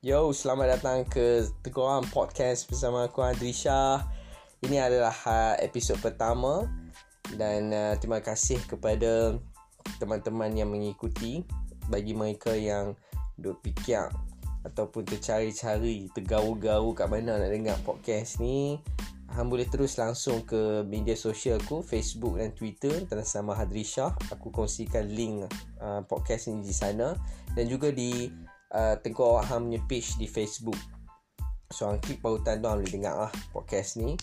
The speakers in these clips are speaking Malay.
Yo, selamat datang ke Teguran Podcast bersama aku Adrisha. Ini adalah uh, episod pertama dan uh, terima kasih kepada teman-teman yang mengikuti bagi mereka yang duk fikir ataupun tercari-cari tergaul-gaul kat mana nak dengar podcast ni Hang boleh terus langsung ke media sosial aku Facebook dan Twitter atas nama Hadrisha aku kongsikan link uh, podcast ni di sana dan juga di uh, Tengku Awak punya page di Facebook. So hang klik pautan tu hang boleh dengar lah podcast ni.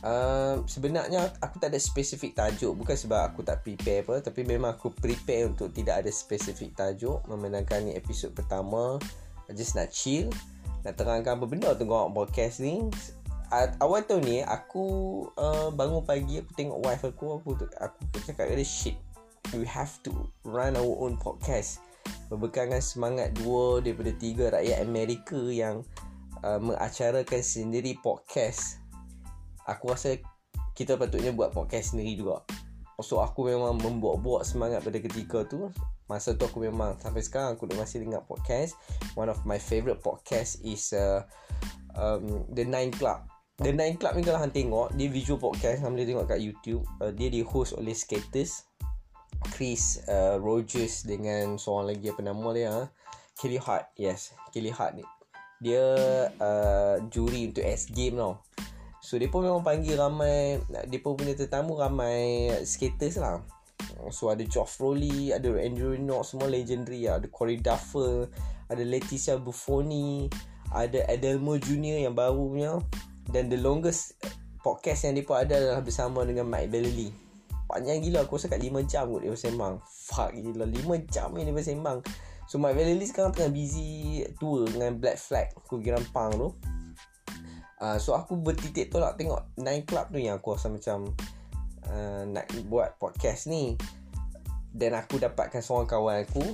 Uh, sebenarnya aku tak ada spesifik tajuk. Bukan sebab aku tak prepare apa tapi memang aku prepare untuk tidak ada spesifik tajuk. Memandangkan ni episod pertama. Just nak chill nak terangkan apa benda tengok podcast ni. Awal tahun ni aku uh, bangun pagi aku tengok wife aku aku aku, aku cakap dia shit. We have to run our own podcast berbekalkan semangat dua daripada tiga rakyat Amerika yang uh, mengacarakan sendiri podcast. Aku rasa kita patutnya buat podcast sendiri juga. So aku memang membuat-buat semangat pada ketika tu. Masa tu aku memang sampai sekarang aku masih dengar podcast. One of my favourite podcast is uh, um, The Nine Club. The Nine Club ni kalau hang tengok Dia visual podcast. Hang boleh tengok kat YouTube. Uh, Dia di host oleh skaters Chris uh, Rogers Dengan seorang lagi Apa nama dia uh? Kelly Hart. Yes Kelly Hart ni. Dia uh, Juri untuk S Game tau. So dia pun memang panggil ramai Dia pun punya tetamu ramai Skaters lah. So ada Geoff Rowley Ada Andrew Reynolds Semua legendary lah. Ada Corey Duffer Ada Leticia Buffoni Ada Adelmo Jr. yang baru punya. Dan the longest podcast yang dia pun ada adalah bersama dengan Mike Bellely Panjang gila aku rasa kat 5 jam kot dia bersembang. Fuck gila. 5 jam ni dia bersembang. So Mike Bellely sekarang tengah busy tour dengan Black Flag Kugi Rampang tu. Uh, So aku bertitik tolak tengok Nine Club tu yang aku rasa macam uh, Nak buat podcast ni. Dan aku dapatkan seorang kawan aku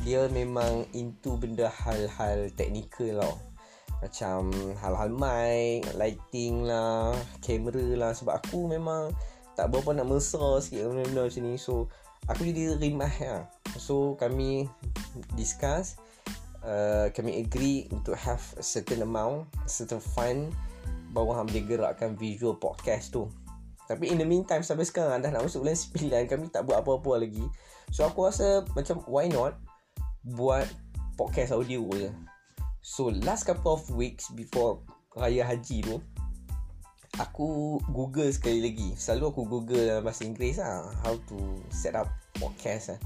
Dia memang into benda hal-hal teknikal tau. Macam hal-hal mic, lighting lah, kamera lah. Sebab aku memang tak berapa nak mesra sikit benda-benda macam ni. So aku jadi rimah lah. So kami discuss uh, kami agree untuk have a certain amount, certain fund baru hang boleh gerakkan visual podcast tu. Tapi in the meantime sampai sekarang dah nak masuk bulan 9 kami tak buat apa-apa lagi. So aku rasa macam why not buat podcast audio je. So last couple of weeks before Raya Haji tu Aku google sekali lagi. Selalu aku google dalam bahasa Inggeris lah How to set up podcast lah.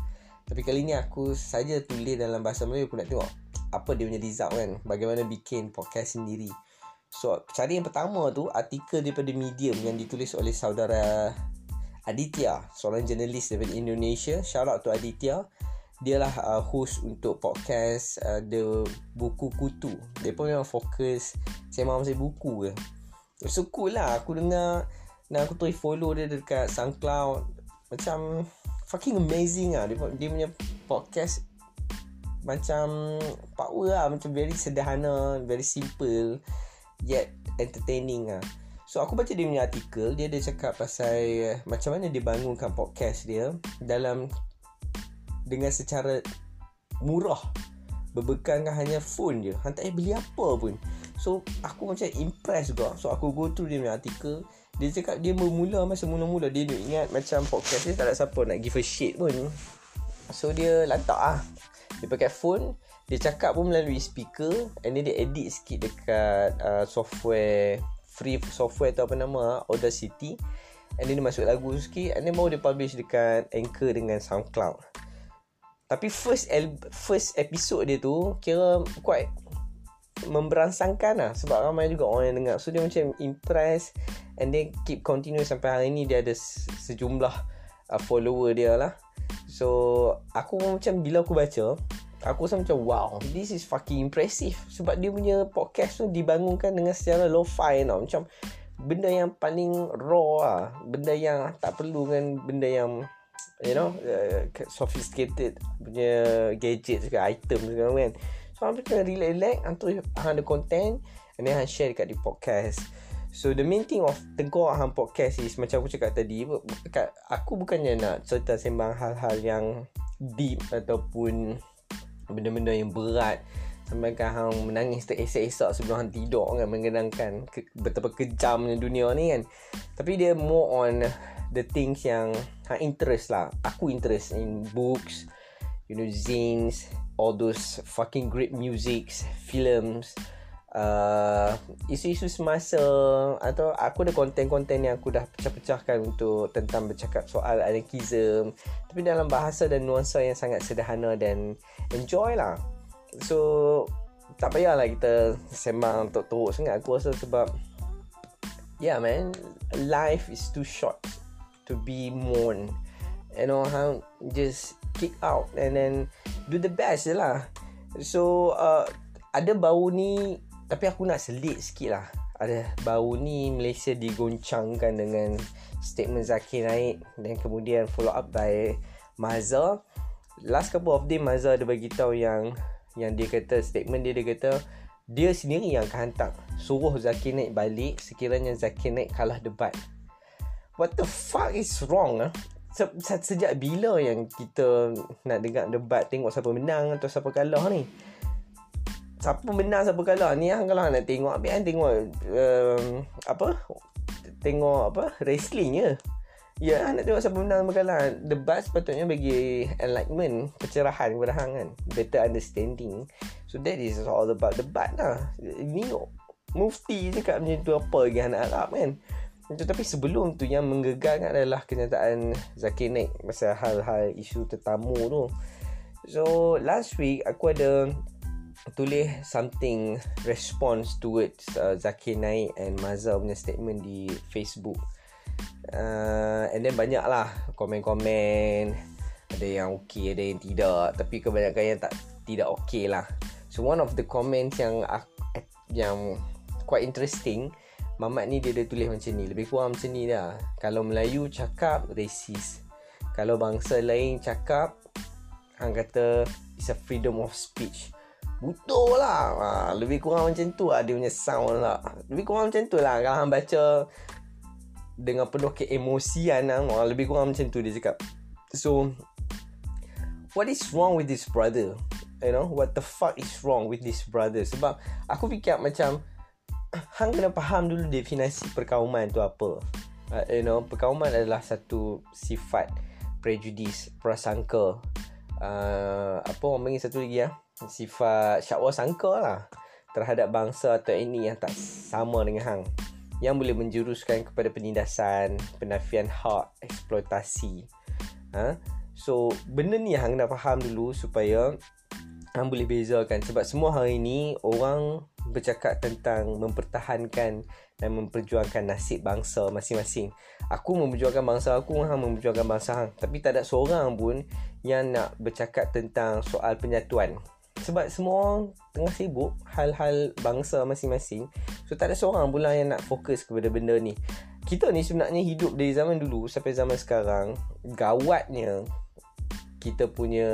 Tapi kali ni aku saja tulis dalam bahasa Melayu Aku nak tengok apa dia punya result kan. Bagaimana bikin podcast sendiri. So cari yang pertama tu Artikel daripada Medium yang ditulis oleh saudara Aditya Seorang jurnalis daripada Indonesia. Shout out to Aditya. Dia lah uh, host untuk podcast uh, The Buku Kutu. Dia pun memang fokus Sembang pasal buku je So cool lah Aku dengar Dan aku try follow dia dekat SoundCloud. Macam Fucking amazing lah Dia, dia punya podcast Macam Power lah. Macam very sederhana Very simple Yet entertaining lah So aku baca dia punya artikel. Dia ada cakap pasal Macam mana dia bangunkan podcast dia Dalam dengan secara murah. Berbekalkan hanya phone je. Hang tak payah beli apa pun so aku macam impress juga. So aku go through dia punya artikel. Dia cakap dia bermula masa mula-mula. Dia ingat macam podcast dia tak ada siapa nak give a shit pun. So dia lantak ah. Dia pakai phone. Dia cakap pun melalui speaker. And then dia edit sikit dekat uh, software free software tu apa nama Audacity. And then dia masuk lagu sikit. And then baru dia publish dekat Anchor dengan SoundCloud. Tapi first el- first episode dia tu kira quite memberansangkan lah sebab ramai juga orang yang dengar. So dia macam impress and then keep continue sampai hari ni dia ada sejumlah uh, follower dia lah. So aku macam bila aku baca aku rasa macam wow this is fucking impressive sebab dia punya podcast tu dibangunkan dengan secara lo-fi tau. Macam benda yang paling raw lah. Benda yang tak perlu kan benda yang you know uh, sophisticated punya gadget ke item segala kan so hampir kena relax relax hantar hang ada content and then hang share dekat di podcast. So the main thing of tengok hang podcast is macam aku cakap tadi aku bukannya nak cerita sembang hal-hal yang deep ataupun benda-benda yang berat. Sampai kan hang menangis teresak-esak sebelum hang tidur kan Mengenangkan ke, betapa kejamnya dunia ni kan. Tapi dia more on the things yang hang interest lah. Aku interest in books You know, zines All those fucking great musics Films uh, isu-isu semasa atau aku ada konten-konten yang aku dah pecah-pecahkan untuk tentang bercakap soal anarchism tapi dalam bahasa dan nuansa yang sangat sederhana dan enjoy lah. So tak payahlah kita sembang untuk teruk sangat aku rasa sebab yeah man life is too short to be mourn you know how just kick out and then do the best je lah. So uh, ada bau ni tapi aku nak selit sikit lah. Ada baru ni Malaysia digoncangkan dengan Statement Zakir naik Dan kemudian follow up by Mazhar Last couple of day Mazhar ada bagi tahu yang Yang dia kata Statement dia dia kata Dia sendiri yang akan hantar. Suruh Zakir naik balik. Sekiranya Zakir naik kalah debat. What the fuck is wrong ah? Se- sejak bila yang kita nak dengar debat tengok siapa menang atau siapa kalah ni? Siapa menang siapa kalah ni hang kalau nak tengok apa hang tengok um, apa? Tengok apa? Wrestling ya hang nak tengok siapa menang siapa kalah. Debat sepatutnya bagi enlightenment pencerahan kepada hang kan. Better understanding. So that is all about debat lah. Ni mufti cakap macam tu apa lagi nak harap kan tetapi sebelum tu yang menggegarkan adalah kenyataan Zakir Naik pasal hal-hal isu tetamu tu. So last week aku ada tulis something response towards uh, Zakir Naik and Mazhar punya statement di Facebook. Uh, and then banyak lah komen-komen. Ada yang okay ada yang tidak. Tapi kebanyakan yang tak tidak okay lah. So one of the comments yang yang quite interesting Mamat ni dia ada tulis macam ni. Lebih kurang macam ni dah Kalau Melayu cakap Racist. Kalau bangsa lain cakap Hang kata It's a freedom of speech. Butuh lah. Ha, Lebih kurang macam tu lah Dia punya sound lah. Lebih kurang macam tu lah. Kalau hang baca Dengan penuh keemosian lah ha, Lebih kurang macam tu dia cakap. So What is wrong with this brother? You know What the fuck is wrong with this brother? Sebab Aku fikir macam Hang kena faham dulu Definisi perkauman tu apa uh, You know Perkauman adalah satu Sifat Prejudis Prasangka uh, Apa orang panggil satu lagi ya? sifat syakwa sangka lah terhadap bangsa atau ini yang tak sama dengan hang yang boleh menjuruskan kepada penindasan, penafian hak, eksploitasi. Ha? So, benda ni hang nak faham dulu supaya hang boleh bezakan sebab semua hari ini orang bercakap tentang mempertahankan dan memperjuangkan nasib bangsa masing-masing. Aku memperjuangkan bangsa aku, hang memperjuangkan bangsa hang. Tapi tak ada seorang pun yang nak bercakap tentang soal penyatuan sebab semua orang tengah sibuk hal-hal bangsa masing-masing so tak ada seorang pula yang nak fokus kepada benda ni kita ni sebenarnya hidup dari zaman dulu sampai zaman sekarang gawatnya kita punya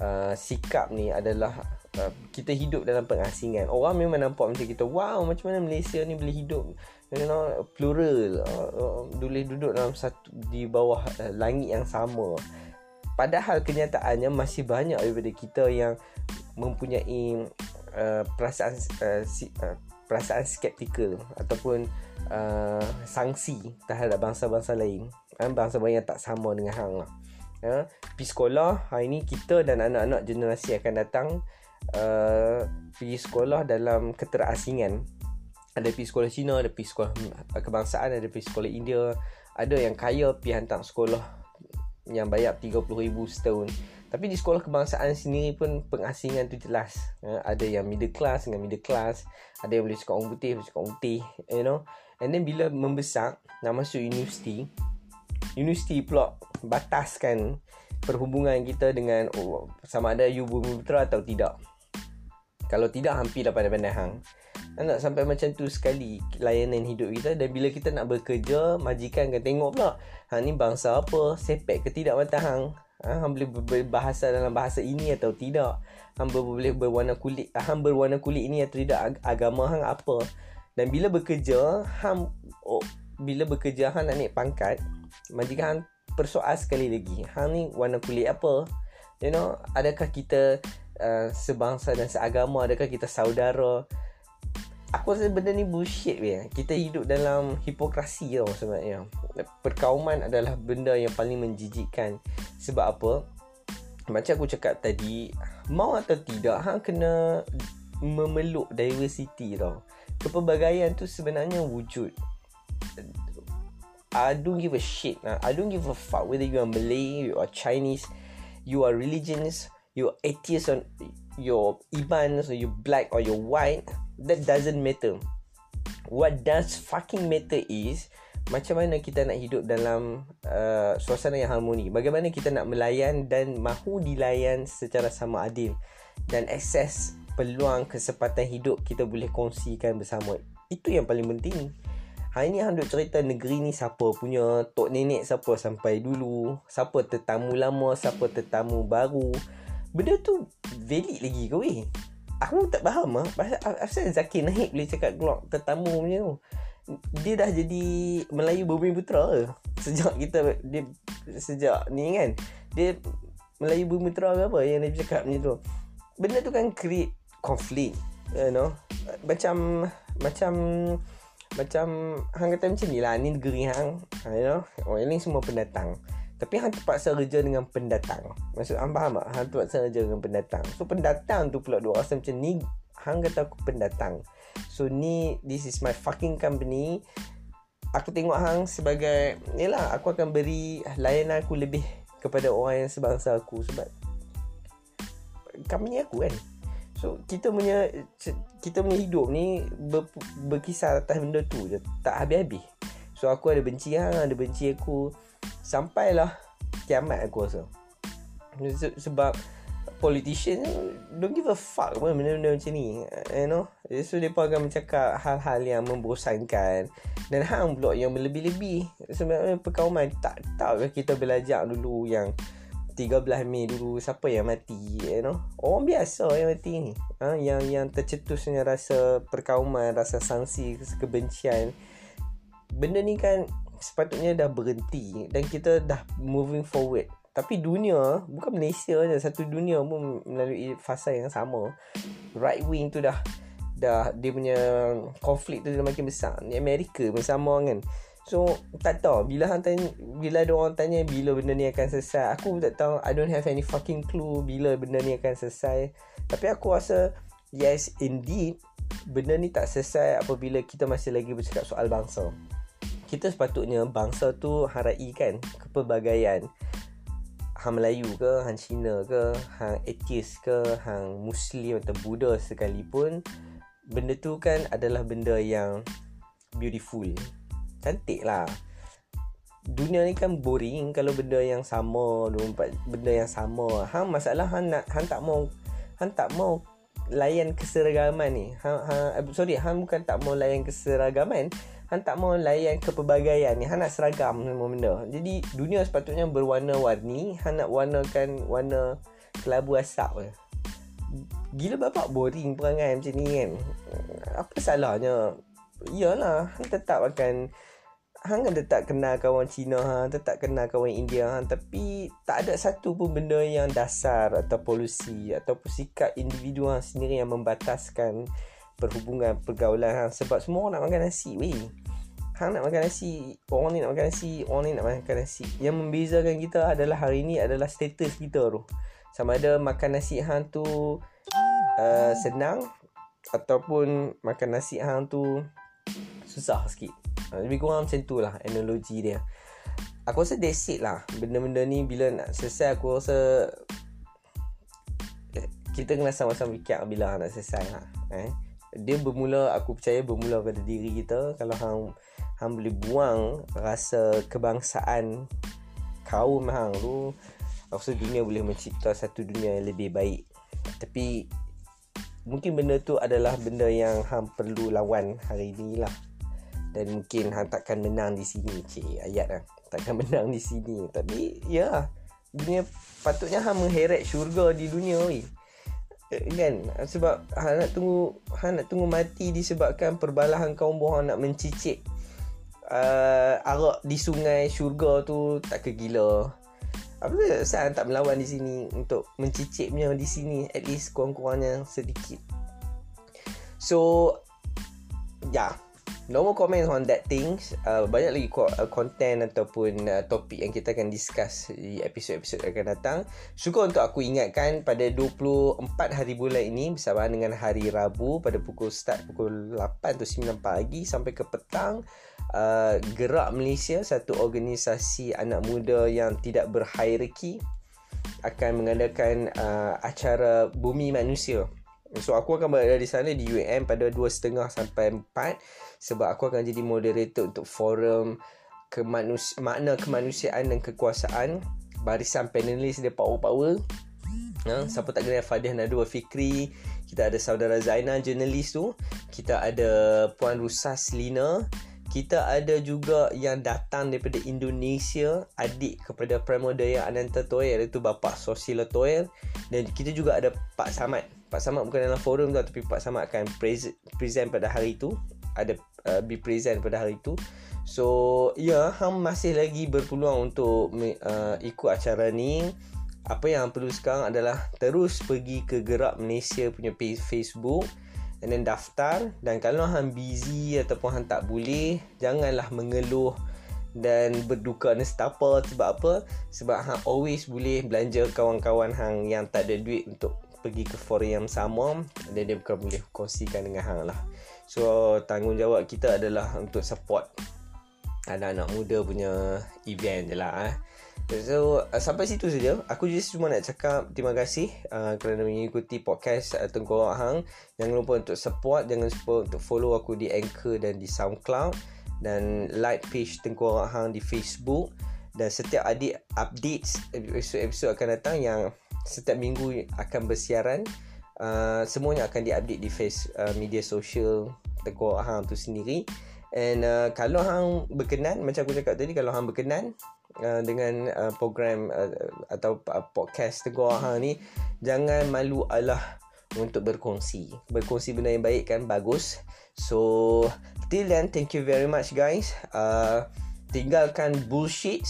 uh, sikap ni adalah uh, kita hidup dalam pengasingan. Orang memang nampak macam kita wow macam mana Malaysia ni boleh hidup? You know plural uh, uh, boleh duduk dalam satu di bawah uh, langit yang sama. Padahal kenyataannya masih banyak daripada kita yang mempunyai uh, perasaan uh, si, uh, perasaan skeptikal ataupun uh, sangsi terhadap bangsa-bangsa lain. Kan bangsa lain yang tak sama dengan hang lah ya pergi sekolah hari ni kita dan anak-anak generasi akan datang uh, pergi sekolah dalam keterasingan. Ada pergi sekolah Cina ada pergi sekolah kebangsaan ada pergi sekolah India. Ada yang kaya pergi hantar sekolah yang bayar 30,000 setahun. Tapi di sekolah kebangsaan sendiri pun pengasingan tu jelas. Ya, ada yang middle class dengan middle class ada yang boleh cakap orang putih boleh cakap orang putih you know. And then bila membesar nak masuk universiti universiti pula bataskan perhubungan kita dengan oh, sama ada you bumi putra atau tidak. Kalau tidak hampir dah pandai-pandai hang. Nak sampai macam tu sekali layanan hidup kita dan bila kita nak bekerja majikan akan tengok pula hang ni bangsa apa? Sepek ke tidak mata hang? Ha, hang boleh berbahasa dalam bahasa ini atau tidak? Hang boleh berwarna kulit hang berwarna kulit ini atau tidak? Agama hang apa? Dan bila bekerja hang oh, bila bekerja hang nak naik pangkat majikan hang persoal sekali lagi. Hang ni warna kulit apa? You know adakah kita uh, sebangsa dan seagama? Adakah kita saudara? Aku rasa benda ni bullshit weh. Kita hidup dalam hipokrasi tau sebenarnya. Perkauman adalah benda yang paling menjijikkan. Sebab apa? Macam aku cakap tadi mau atau tidak hang kena memeluk diversity tau. Kepelbagaian tu sebenarnya wujud I don't give a shit I don't give a fuck whether you are Malay you are Chinese you are religions you are atheist or your iman or you black or you white. That doesn't matter. What does fucking matter is macam mana kita nak hidup dalam uh, suasana yang harmoni. Bagaimana kita nak melayan dan mahu dilayan secara sama adil dan akses peluang kesempatan hidup kita boleh kongsikan bersama. Itu yang paling penting Hari ni hang duk cerita negeri ni siapa punya Tok nenek siapa sampai dulu Siapa tetamu lama Siapa tetamu baru Benda tu valid lagi ke weh Aku tak faham lah Asal Zakir Naik boleh cakap keluar tetamu punya tu dia dah jadi Melayu Bumi Putra ke? Sejak kita dia sejak ni kan. Dia Melayu Bumi Putra ke apa yang dia cakap macam tu. Benda tu kan create konflik, you know. Macam macam macam hang kata macam ni lah ni negeri hang you know. Orang ini semua pendatang. Tapi hang terpaksa kerja dengan pendatang. Maksud hang faham tak? Hang terpaksa kerja dengan pendatang. So pendatang tu pula dua rasa macam ni hang kata aku pendatang. So ni This is my fucking company. Aku tengok hang sebagai Yelah aku akan beri Layanan aku lebih Kepada orang yang sebangsa aku. Sebab Company aku kan So kita punya Kita punya hidup ni ber, Berkisar atas benda tu je. Tak habis-habis. So aku ada benci hang Ada benci aku. Sampailah Kiamat aku rasa. Sebab politician don't give a fuck pun benda-benda macam ni you know. So mereka akan bercakap hal-hal yang membosankan. Dan hang pula yang berlebih-lebih. Sebenarnya perkauman tak tahu kita belajar dulu yang 13 Mei dulu siapa yang mati you know? Orang biasa yang mati ni. Ha? yang yang tercetusnya rasa perkauman rasa sanksi kebencian. Benda ni kan sepatutnya dah berhenti dan kita dah moving forward. Tapi dunia Bukan Malaysia je Satu dunia pun Melalui fasa yang sama. Right wing tu dah Dah Dia punya Konflik tu dah makin besar. Ni Amerika pun sama kan So Tak tahu. Bila hang tanya Bila ada orang tanya Bila benda ni akan selesai Aku tak tahu. I don't have any fucking clue Bila benda ni akan selesai. Tapi aku rasa Yes indeed Benda ni tak selesai Apabila kita masih lagi Bercakap soal bangsa. Kita sepatutnya Bangsa tu Harai kan Kepelbagaian. Hang Melayu ke, hang Cina ke, hang atheist ke, hang Muslim atau Buddha sekalipun, benda tu kan adalah benda yang beautiful. Cantik lah. Dunia ni kan boring kalau benda yang sama, 24 benda yang sama. Hang masalah hang nak hang tak mau hang tak mau layan keseragaman ni. Hang, hang eh, sorry, hang bukan tak mau layan keseragaman. Han tak mau layan kepelbagaian ni Han nak seragam semua benda Jadi dunia sepatutnya berwarna-warni Han nak warnakan warna kelabu asap je Gila bapak boring perangai macam ni kan Apa salahnya Iyalah Han tetap akan Han kan tetap kenal kawan Cina Han tetap kenal kawan India Han Tapi tak ada satu pun benda yang dasar Atau polusi Atau sikap individu Han sendiri yang membataskan perhubungan pergaulan hang sebab semua orang nak makan nasi weh. Hang nak makan nasi orang ni nak makan nasi orang ni nak makan nasi. Yang membezakan kita adalah hari ni adalah status kita tu. Sama ada makan nasi hang tu uh, senang ataupun makan nasi hang tu susah sikit uh, lebih kurang macam tu lah analogi dia. Aku rasa that's it lah. Benda-benda ni bila nak selesai aku rasa eh, kita kena sama-sama fikir bila nak selesai lah eh. Dia bermula aku percaya bermula pada diri kita. Kalau hang hang boleh buang rasa kebangsaan kaum hang tu aku rasa dunia boleh mencipta satu dunia yang lebih baik. Tapi mungkin benda tu adalah benda yang hang perlu lawan hari ni lah dan mungkin hang takkan menang di sini cik ayat lah takkan menang di sini. Tapi ya dunia patutnya hang mengheret syurga di dunia weh kan? Sebab hang nak tunggu hang nak tunggu mati disebabkan perbalahan kaum bohong nak mencicik uh, arak di sungai syurga tu tak ke gila apa tu saya tak melawan di sini untuk mencicipnya di sini? At least kurang-kurangnya sedikit. So ya. yeah no more comments on that things. Uh, banyak lagi uh, content ataupun uh, topik yang kita akan discuss di episod-episod akan datang. Syukur untuk aku ingatkan pada 24 hari bulan ini bersama dengan hari Rabu pada pukul start pukul 8 atau 9 pagi sampai ke petang uh, Gerak Malaysia satu organisasi anak muda yang tidak berhierarki akan mengadakan uh, acara Bumi Manusia So aku akan berada di sana di UM pada 2.30 sampai 4 sebab aku akan jadi moderator untuk forum kemanus- makna kemanusiaan dan kekuasaan barisan panelis dia power-power. Ha, siapa tak kenal Fadih Nadwa Fikri Kita ada saudara Zainal jurnalis tu. Kita ada Puan Rusas Lina kita ada juga yang datang daripada Indonesia adik kepada Pramodaya Ananta Toel iaitu bapa Sosila Toel. Dan kita juga ada Pak Samad. Pak Samad bukan dalam forum tu tapi Pak Samad akan present pada hari itu. Ada uh, be present pada hari itu. So ya yeah, ham masih lagi berpeluang untuk uh, ikut acara ni. Apa yang perlu sekarang adalah terus pergi ke Gerak Malaysia punya Facebook and then daftar. Dan kalau hang busy ataupun hang tak boleh janganlah mengeluh dan berduka nestapa sebab apa? Sebab hang always boleh belanja kawan-kawan hang yang tak ada duit untuk pergi ke forum yang sama. Dan dia bukan boleh kongsikan dengan hang lah. So tanggungjawab kita adalah untuk support anak-anak muda punya event je lah eh. So uh, sampai situ saja. Aku just cuma nak cakap terima kasih uh, kerana mengikuti podcast uh, Tengkorak Hang. Jangan lupa untuk support, jangan lupa untuk follow aku di Anchor dan di SoundCloud dan like page Tengkorak Hang di Facebook dan setiap adik updates episod-episod akan datang yang setiap minggu akan bersiaran uh, semuanya akan diupdate di face uh, media sosial Tengkorak Hang tu sendiri and uh, kalau hang berkenan macam aku cakap tadi kalau hang berkenan uh, dengan uh, program uh, atau uh, podcast Tegur Hang ni jangan malu Allah untuk berkongsi berkongsi benda yang baik kan bagus so till then thank you very much guys uh, tinggalkan bullshit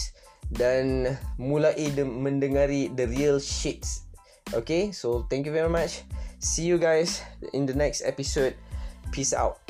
dan mulai de- mendengari the real shits. Okay, so thank you very much. See you guys in the next episode. Peace out.